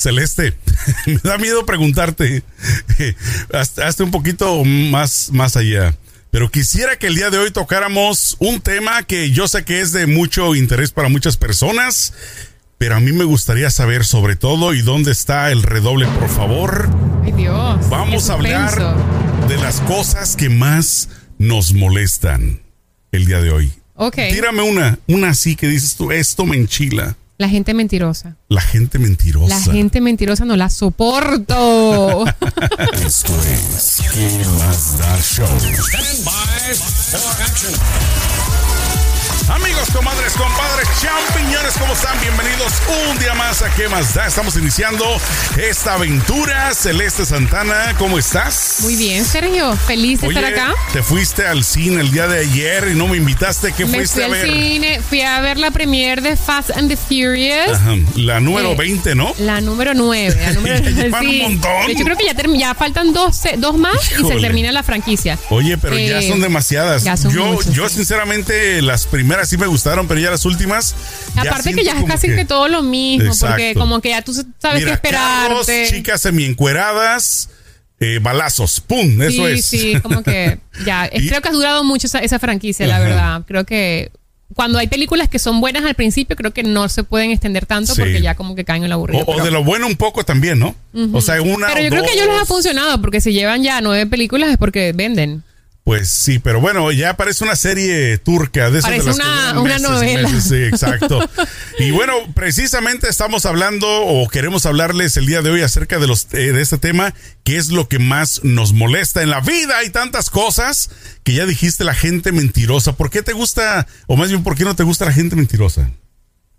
Celeste, me da miedo preguntarte, hasta, un poquito más, más allá. Pero quisiera que el día de hoy tocáramos un tema que yo sé que es de mucho interés para muchas personas, pero a mí me gustaría saber sobre todo y dónde está el redoble, por favor. Ay Dios. Vamos a hablar de las cosas que más nos molestan el día de hoy. Ok. Tírame una, una así que dices tú, esto me enchila. La gente mentirosa. La gente mentirosa. La gente mentirosa no la soporto. Esto es ¿Qué más da show? Amigos, comadres, compadres, champiñones, ¿cómo están? Bienvenidos un día más a ¿Qué más da? Estamos iniciando esta aventura. Celeste Santana, ¿cómo estás? Muy bien, Sergio. Feliz de estar acá. Te fuiste al cine el día de ayer y no me invitaste. ¿Qué fuiste a ver? Al cine, fui a ver la premiere de Fast and the Furious. Ajá, la número 20, eh, ¿no? La número 9. La número, un montón. Yo creo que ya, ya faltan dos, dos más y se termina la franquicia. Oye, pero ya eh, son demasiadas. yo, yo sinceramente, las primeras sí me gustaron, pero ya las últimas. Aparte que ya es casi que, todo lo mismo, porque como que ya tú sabes qué esperarte. chicas semi-encueradas. Eh, balazos, ¡pum! Eso es. Sí, sí, como que ya. creo que ha durado mucho esa, franquicia, la verdad. Creo que cuando hay películas que son buenas al principio, creo que no se pueden extender tanto porque ya como que caen en la aburrido. O, de lo bueno un poco también, ¿no? O sea, una. Pero yo creo que a ellos les ha funcionado porque si llevan ya nueve películas es porque venden. Pues sí, pero bueno, ya parece una serie turca de Parece una, una novela. sí, exacto. y bueno, precisamente estamos hablando o queremos hablarles el día de hoy acerca de los eh, de este tema, que es lo que más nos molesta en la vida. Hay tantas cosas que ya dijiste la gente mentirosa. ¿Por qué te gusta o más bien por qué no te gusta la gente mentirosa?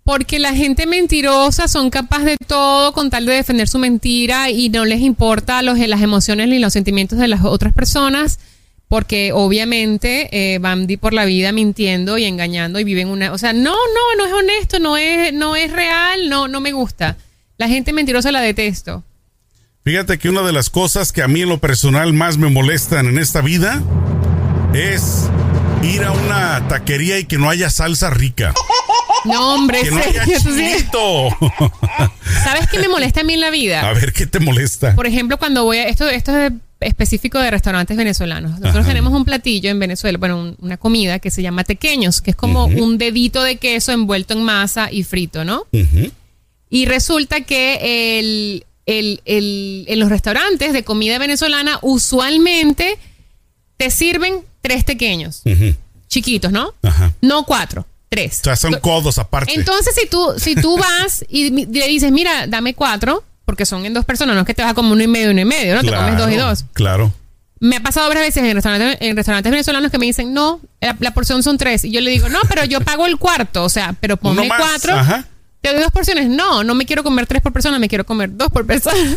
Porque la gente mentirosa son capaces de todo con tal de defender su mentira y no les importa los, las emociones ni los sentimientos de las otras personas porque obviamente eh, van por la vida mintiendo y engañando y viven una, o sea, no, no, no es honesto, no es, no es real, no, no me gusta. La gente mentirosa la detesto. Fíjate que una de las cosas que a mí en lo personal más me molestan en esta vida es ir a una taquería y que no haya salsa rica. No, hombre, que no haya ¿Sabes qué me molesta a mí en la vida? A ver, ¿qué te molesta? Por ejemplo, cuando voy a. Esto, esto es específico de restaurantes venezolanos. Nosotros tenemos un platillo en Venezuela, bueno, una comida que se llama tequeños, que es como un dedito de queso envuelto en masa y frito, ¿no? Y resulta que el, en los restaurantes de comida venezolana usualmente te sirven tres tequeños, chiquitos, ¿no? No cuatro. Tres. O sea, son codos aparte. Entonces, si tú, si tú vas y le dices, mira, dame cuatro, porque son en dos personas, no es que te vas como uno y medio, uno y medio, ¿no? te comes dos y dos. Claro. Me ha pasado varias veces en restaurantes, en restaurantes venezolanos que me dicen, no, la, porción son tres. Y yo le digo, no, pero yo pago el cuarto, o sea, pero ponme cuatro. Ajá. Te doy dos porciones. No, no me quiero comer tres por persona, me quiero comer dos por persona.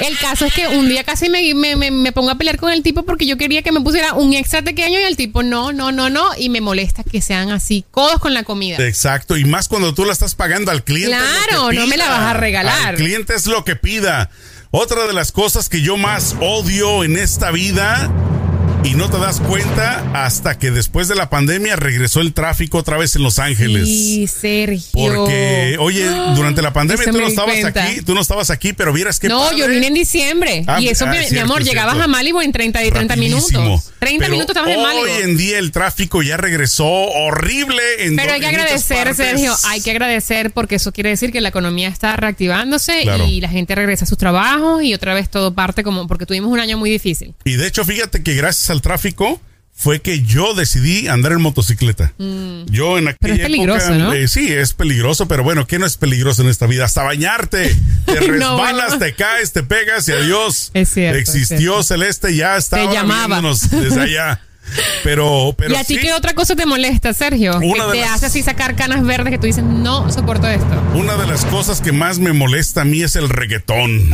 El caso es que un día casi me, me, pongo a pelear con el tipo porque yo quería que me pusiera un extra pequeño y el tipo no, no, no, no. Y me molesta que sean así, codos con la comida. Exacto. Y más cuando tú la estás pagando al cliente. Claro, no me la vas a regalar. El cliente es lo que pida. Otra de las cosas que yo más odio en esta vida y no te das cuenta hasta que después de la pandemia regresó el tráfico otra vez en Los Ángeles. Sí, Sergio. Porque, oye, durante la pandemia tú no estabas aquí, tú no estabas aquí, pero vieras que. No, yo vine en diciembre. Ah, y eso, ah, mi, amor, llegabas a Malibu en 30 y 30 minutos. 30 minutos estabas en Malibu. Hoy en día el tráfico ya regresó horrible en Pero hay que agradecer, Sergio, hay que agradecer porque eso quiere decir que la economía está reactivándose y la gente regresa a sus trabajos y otra vez todo parte como porque tuvimos un año muy difícil. Y de hecho, fíjate que gracias al tráfico fue que yo decidí andar en motocicleta. Mm. Yo en aquella pero es peligroso, ¿no? Eh, sí, es peligroso, pero bueno, ¿qué no es peligroso en esta vida? Hasta bañarte, te resbalas, te caes, te pegas y adiós. Es cierto. Existió Celeste, ya estaba desde allá. Pero, pero ¿Y a ti qué otra cosa te molesta, Sergio? que te hace así sacar canas verdes que tú dices, no soporto esto. Una de las cosas que más me molesta a mí es el reggaetón.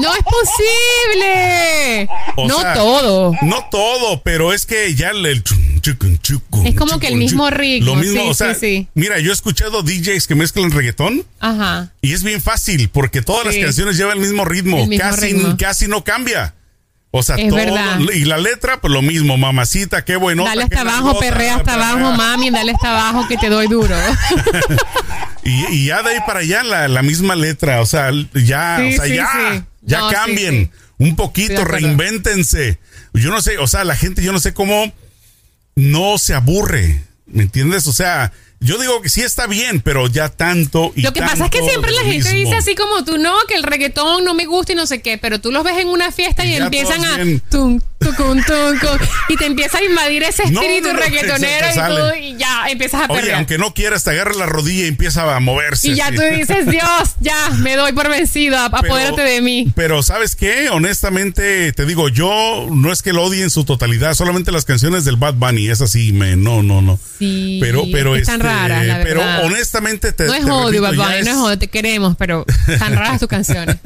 ¡No es posible! no todo. No todo, pero es que ya el... es como que el mismo ritmo. Lo mismo, o sea, mira, yo he escuchado DJs que mezclan reggaetón. Ajá. Y es bien fácil porque todas las canciones llevan el mismo ritmo. casi, casi no cambia. O sea, todo y la letra, pues lo mismo, mamacita, qué bueno. Dale hasta abajo, perrea hasta abajo, mami, dale hasta abajo que te doy duro. Y, ya de ahí para allá la, misma letra, o sea, ya, o sea, ya, ya cambien un poquito, reinvéntense. Yo no sé, o sea, la gente, yo no sé cómo no se aburre, ¿me entiendes? O sea, yo digo que sí está bien, pero ya tanto y Lo que pasa es que siempre la gente dice así como tú, no, que el reggaetón no me gusta y no sé qué, pero tú los ves en una fiesta y, empiezan a y te empieza a invadir ese espíritu reggaetonero y, tú, y, ya empiezas a perder. Oye, aunque no quieras, te agarra la rodilla y empieza a moverse. Y ya tú dices, Dios, ya, me doy por vencido, apodérate de mí. Pero ¿sabes qué? Honestamente, te digo, yo no es que lo odie en su totalidad, solamente las canciones del Bad Bunny, es así, me, no, no, no. Sí, pero, pero están este, raras, la Pero honestamente te No es odio, Bad Bunny, no es odio, te queremos, pero están raras tus canciones.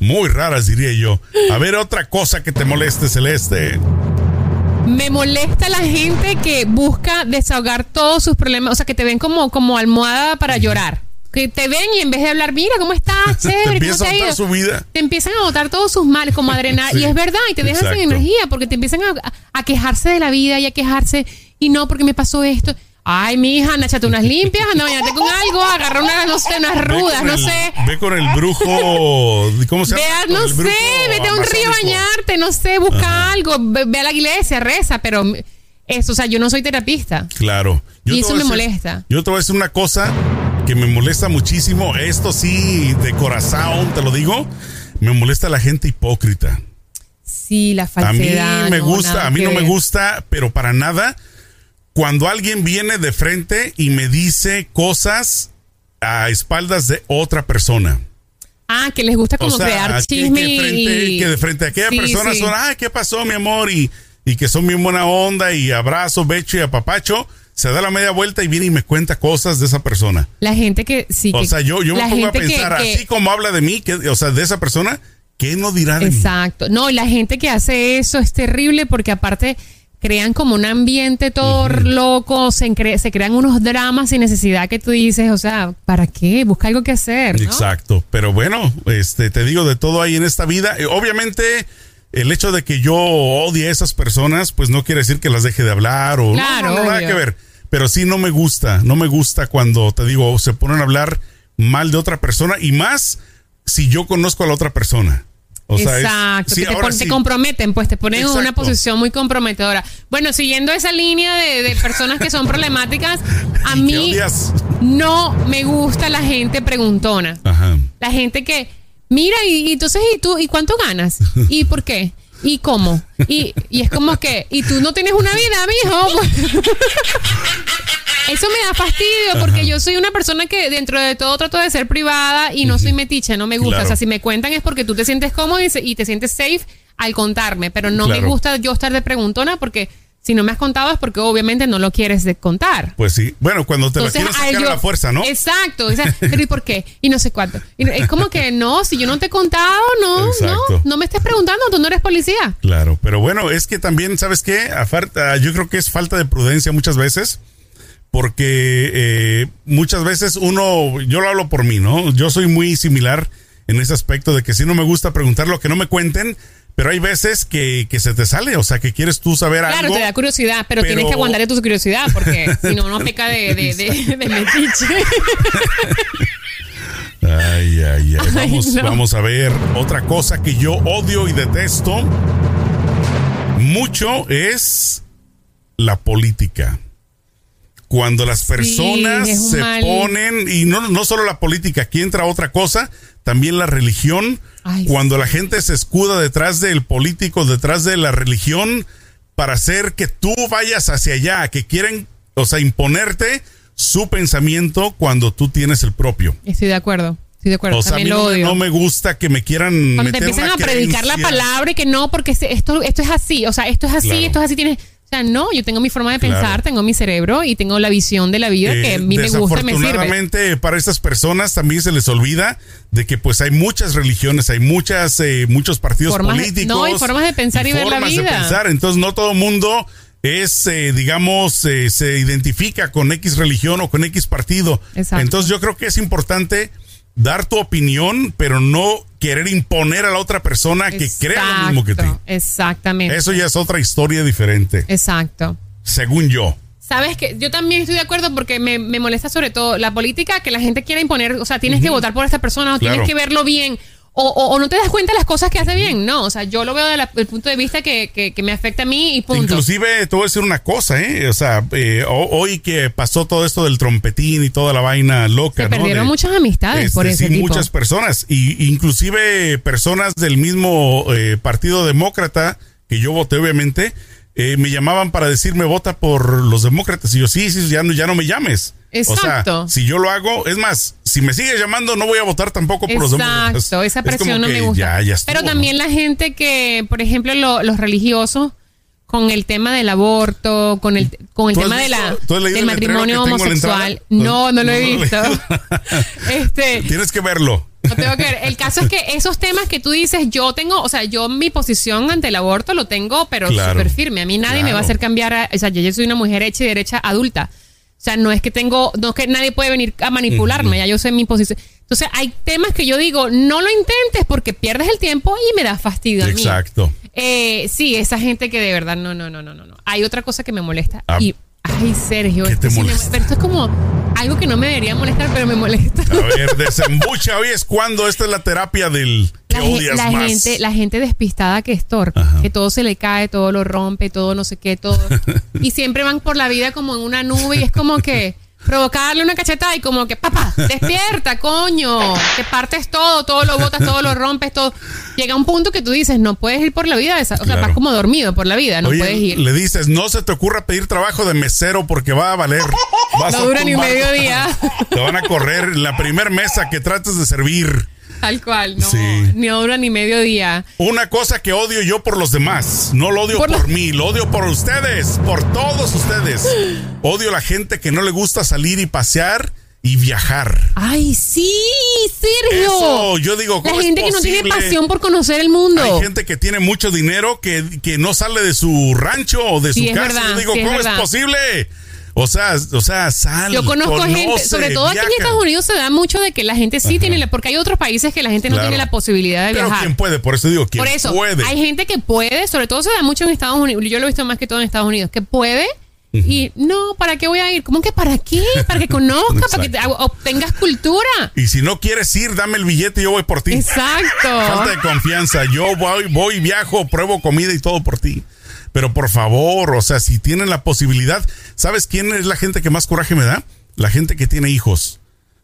Muy raras, diría yo. A ver, otra cosa que te moleste, Celeste. Me molesta la gente que busca desahogar todos sus problemas, o sea, que te ven como, como almohada para llorar. Que te ven y en vez de hablar, mira cómo estás, chévere, te ¿cómo te Su vida. Te empiezan a botar todos sus males como adrenalina. y es verdad, y te dejan sin energía porque te empiezan a quejarse de la vida y a quejarse, y no, porque me pasó esto. Ay, mi hija, anda, échate unas limpias, anda, bañate con algo, agarra unas, no sé, unas rudas, no sé. Ve con el brujo, ¿cómo se llama? no sé, vete a un río a bañarte, no sé, busca algo, ve, a la iglesia, reza, pero eso, o sea, yo no soy terapista. Claro. y eso me molesta. Yo te voy a decir una cosa que me molesta muchísimo, esto sí, de corazón, te lo digo, me molesta la gente hipócrita. Sí, la falsedad. A mí me gusta, a mí no me gusta, pero para nada cuando alguien viene de frente y me dice cosas a espaldas de otra persona. Ah, que les gusta como crear chisme. Que, de frente a aquella persona son, ay, ¿qué pasó, mi amor? Y, y que son bien buena onda y abrazo, becho y apapacho. Se da la media vuelta y viene y me cuenta cosas de esa persona. La gente que sí. O sea, yo, yo me pongo a pensar, así como habla de mí, que, o sea, de esa persona, ¿qué no dirá de mí? Exacto. No, y la gente que hace eso es terrible porque aparte crean como un ambiente todo loco, se, se, crean unos dramas sin necesidad que tú dices, o sea, ¿para qué? Busca algo que hacer. Exacto, pero bueno, este, te digo de todo ahí en esta vida. Eh, obviamente, el hecho de que yo odie a esas personas, pues no quiere decir que las deje de hablar o claro, no, nada que ver. Pero sí no me gusta, no me gusta cuando te digo, se ponen a hablar mal de otra persona y más si yo conozco a la otra persona. Exacto, te, comprometen, pues te ponen en una posición muy comprometedora. Bueno, siguiendo esa línea de, personas que son problemáticas, a mí no me gusta la gente preguntona. La gente que, mira, y, entonces, ¿y tú? ¿Y cuánto ganas? ¿Y por qué? ¿Y cómo? Y, y es como que, ¿y tú no tienes una vida, mijo? Eso me da fastidio porque yo soy una persona que dentro de todo trato de ser privada y no soy metiche, no me gusta. O sea, si me cuentan es porque tú te sientes cómodo y, te sientes safe al contarme, pero no me gusta yo estar de preguntona porque si no me has contado es porque obviamente no lo quieres de contar. Pues sí. Bueno, cuando te Entonces, lo quieres sacar a la fuerza, ¿no? Exacto. pero ¿y por qué? Y no sé cuánto. es como que no, si yo no te he contado, no, no, no me estés preguntando, tú no eres policía. Claro, pero bueno, es que también, ¿sabes qué? A yo creo que es falta de prudencia muchas veces porque eh, muchas veces uno, yo lo hablo por mí, ¿no? Yo soy muy similar en ese aspecto de que si no me gusta preguntar lo que no me cuenten, pero hay veces que, se te sale, o sea, que quieres tú saber algo. Claro, te da curiosidad, pero, tienes que aguantar tu curiosidad, porque si no, no peca de, de, de, metiche. Ay, ay, ay. Vamos, vamos a ver. Otra cosa que yo odio y detesto mucho es la política cuando las personas se ponen, y no, no solo la política, aquí entra otra cosa, también la religión, cuando la gente se escuda detrás del político, detrás de la religión, para hacer que tú vayas hacia allá, que quieren, o sea, imponerte su pensamiento cuando tú tienes el propio. Estoy de acuerdo. Estoy de acuerdo. O sea, a mí no, me gusta que me quieran. Cuando te empiezan a predicar la palabra y que no, porque esto, esto es así, o sea, esto es así, esto es así, tienes sea, no, yo tengo mi forma de pensar, tengo mi cerebro y tengo la visión de la vida que a mí me gusta y me sirve. para estas personas también se les olvida de que pues hay muchas religiones, hay muchas eh, muchos partidos políticos. no, hay formas de pensar y, ver la vida. De pensar. Entonces no todo el mundo es, eh, digamos, eh, se identifica con X religión o con X partido. Entonces yo creo que es importante dar tu opinión, pero no querer imponer a la otra persona que crea lo mismo que tú. Exactamente. Eso ya es otra historia diferente. Exacto. Según yo. Sabes que yo también estoy de acuerdo porque me, me molesta sobre todo la política que la gente quiere imponer, o sea, tienes que votar por esta persona o Claro. tienes que verlo bien. O, o- o no te das cuenta de las cosas que hace bien, no, o sea, yo lo veo desde el punto de vista que, que, que me afecta a mí y punto. Inclusive te voy a decir una cosa, ¿eh? O sea, eh, ho- hoy que pasó todo esto del trompetín y toda la vaina loca, Se ¿no? perdieron De- muchas amistades este, por ese sí, tipo. muchas personas, y inclusive personas del mismo eh, Partido Demócrata que yo voté, obviamente, eh, me llamaban para decirme vota por los demócratas y yo sí, sí, ya no, ya no me llames. Exacto. O sea, si yo lo hago, es más, si me sigues llamando, no voy a votar tampoco por los demócratas. Exacto, esa Es presión no me gusta. ya- ya estuvo, Pero ¿no? también la gente que, por ejemplo, lo- los religiosos con el tema del aborto, con el con el ¿Tú has tema de la del matrimonio homosexual. No, no lo he No lo he visto. este, Tienes que verlo. No tengo que ver. El caso es que esos temas que tú dices, yo tengo, o sea, yo mi posición ante el aborto lo tengo, pero Claro. súper firme. A mí nadie me va a Claro. hacer cambiar, a- o sea, yo, yo soy una mujer hecha y derecha adulta. O sea, no es que tengo, no es que nadie puede venir a manipularme, ya yo sé mi posición. Entonces, hay temas que yo digo, no lo intentes porque pierdes el tiempo y me da fastidio a mí. Exacto. Eh, sí, esa gente que de verdad, no, no, no, no, no. no. Hay otra cosa que me molesta. Ah. y, ay, Sergio, ¿Qué esto te sí me- pero esto es como algo que no me debería molestar, pero me molesta. A ver, desembucha hoy es cuando esta es la terapia del que La, odias la más. gente, la gente despistada que es torpe, Ajá. que todo se le cae, todo lo rompe, todo no sé qué, todo. y siempre van por la vida como en una nube y es como que provocarle una cachetada y como que, papá, despierta, coño, que partes todo, todo lo botas, todo lo rompes, todo. Llega un punto que tú dices, no puedes ir por la vida, esa- o sea, Claro. vas como dormido por la vida, no Oye, puedes ir. le dices, no se te ocurra pedir trabajo de mesero porque va a valer. Vas No a dura ni medio día. Te van a correr en la primer mesa que trates de servir. Tal cual, no, Sí. ni dura ni medio día. Una cosa que odio yo por los demás. No lo odio Por mí, lo odio por ustedes, por todos ustedes. Odio la gente que no le gusta salir y pasear y viajar. Ay, sí, Sergio. Eso, yo digo, La ¿cómo es gente que no tiene pasión por conocer el mundo. Hay gente que tiene mucho dinero que, que no sale de su rancho o de Sí, su es casa. verdad, Yo digo, sí, es ¿cómo es verdad. posible? O sea, o sea, sal. Yo conozco conoce, gente, sobre todo aquí en Estados Unidos se da mucho de que la gente sí tiene, la, porque hay otros países que la gente no Claro. tiene la posibilidad de Pero viajar. quién puede, por eso digo, quién Por eso, puede. hay gente que puede, sobre todo se da mucho en Estados Unidos, yo lo he visto más que todo en Estados Unidos, que puede y no, ¿para qué voy a ir? ¿Cómo que para qué? Para que conozcas, para que te- obtengas cultura. Y si no quieres ir, dame el billete y yo voy por ti. Exacto. Falta de confianza. Yo voy, voy, viajo, pruebo comida y todo por ti. Pero por favor, o sea, si tienen la posibilidad, ¿sabes quién es la gente que más coraje me da? La gente que tiene hijos.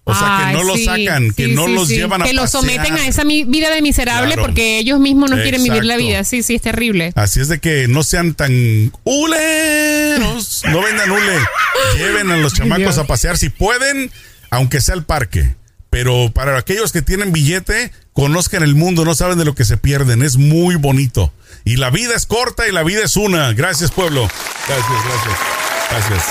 O sea, Ay, que no los sacan, que sí, no sí, los llevan a Que los someten a esa vida de miserable Claro. porque ellos mismos no quieren vivir la vida. Sí, sí, es terrible. Así es de que no sean tan huleros. No vendan hule. Lleven a los chamacos Dios. a pasear si pueden, aunque sea al parque. Pero para aquellos que tienen billete, conozcan el mundo, no saben de lo que se pierden. Es muy bonito. Y la vida es corta y la vida es una. Gracias, pueblo. Gracias, gracias. Gracias.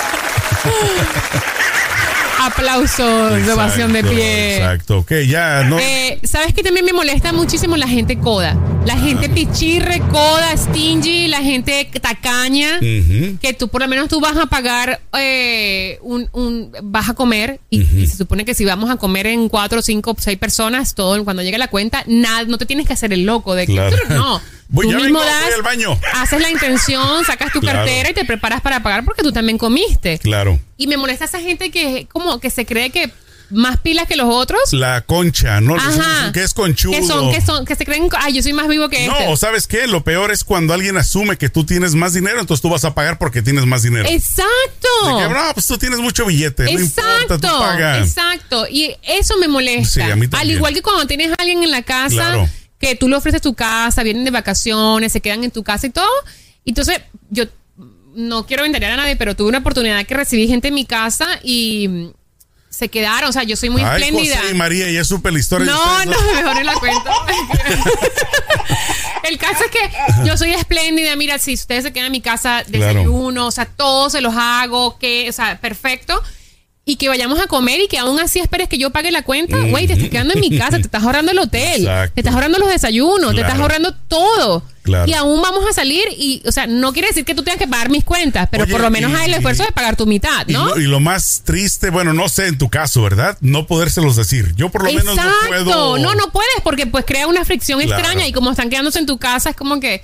Aplausos ovación de pie. Exacto. Ok, ya no. Eh, ¿Sabes que también me molesta muchísimo la gente coda? La gente pichirre, coda, stingy, la gente tacaña. Que tú por lo menos tú vas a pagar eh, un, un- vas a comer y, y se supone que si vamos a comer en cuatro, cinco, seis personas, todo cuando llegue la cuenta, nada, no te tienes que hacer el loco de que Claro. no. Voy, tú ya mismo vengo, das, voy al baño. haces la intención, sacas tu Claro. cartera y te preparas para pagar porque tú también comiste. Claro. Y me molesta esa gente que como que se cree que más pilas que los otros. La concha, ¿no? Ajá. Que es conchudo. Que son, que son, que se creen, ay, yo soy más vivo que No, este. sabes qué, lo peor es cuando alguien asume que tú tienes más dinero, entonces tú vas a pagar porque tienes más dinero. Exacto. De que, no, pues tú tienes mucho billete, no importa, tú Exacto, pagas. exacto. Y eso me molesta. Sí, a mí Al también. igual que cuando tienes a alguien en la casa, Claro. Que tú le ofreces tu casa, vienen de vacaciones, se quedan en tu casa y todo. Entonces, yo no quiero ventanear a nadie, pero tuve una oportunidad que recibí gente en mi casa y se quedaron. O sea, yo soy muy Ay, espléndida. José y María, ya supe la historia No, no, dos. mejor no la cuento. El caso es que yo soy espléndida. Mira, si ustedes se quedan en mi casa, Claro. desayuno, o sea, todo se los hago, que, o sea, perfecto. Y que vayamos a comer y que aún así esperes que yo pague la cuenta. Güey, te estás quedando en mi casa, te estás ahorrando el hotel, Exacto. te estás ahorrando los desayunos, te estás ahorrando todo. Claro. Y aún vamos a salir y, o sea, no quiere decir que tú tengas que pagar mis cuentas, pero Oye, por lo menos hay el esfuerzo de pagar tu mitad, Y ¿no? lo, y lo más triste, bueno, no sé en tu caso, ¿verdad? No podérselos decir. Yo por lo menos no puedo. No, no puedes porque pues crea una fricción Claro. extraña y como están quedándose en tu casa es como que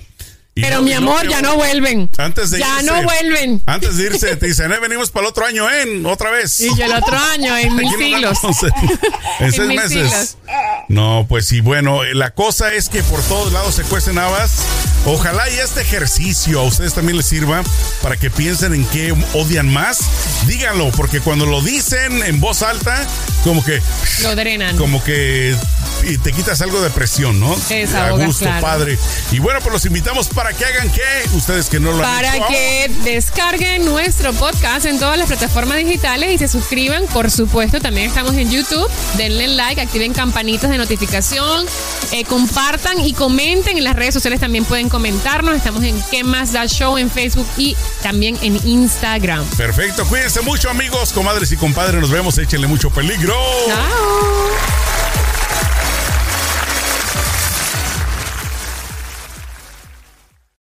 Pero mi amor, ya no vuelven. Antes de ya irse, no vuelven. Antes de irse, te dicen, eh, venimos para el otro año, ¿eh? Otra vez. Y el otro año, en nos siglos. En, seis meses. No, pues sí, bueno, la cosa es que por todos lados se cuecen habas. Ojalá y este ejercicio a ustedes también les sirva para que piensen en qué odian más. Díganlo, porque cuando lo dicen en voz alta, como que, Lo drenan. como que y te quitas algo de presión, ¿no? Te a gusto, claro. padre. Y bueno, pues los invitamos para que hagan qué, ustedes que no lo han Para hecho que descarguen nuestro podcast en todas las plataformas digitales y se suscriban, por supuesto, también estamos en YouTube. Denle like, activen campanitas de notificación, eh, compartan y comenten en las redes sociales. También pueden comentarnos. Estamos en ¿Qué más da show en Facebook y también en Instagram. Perfecto, cuídense mucho amigos, comadres y compadres, nos vemos, échenle mucho peligro. 哪哦？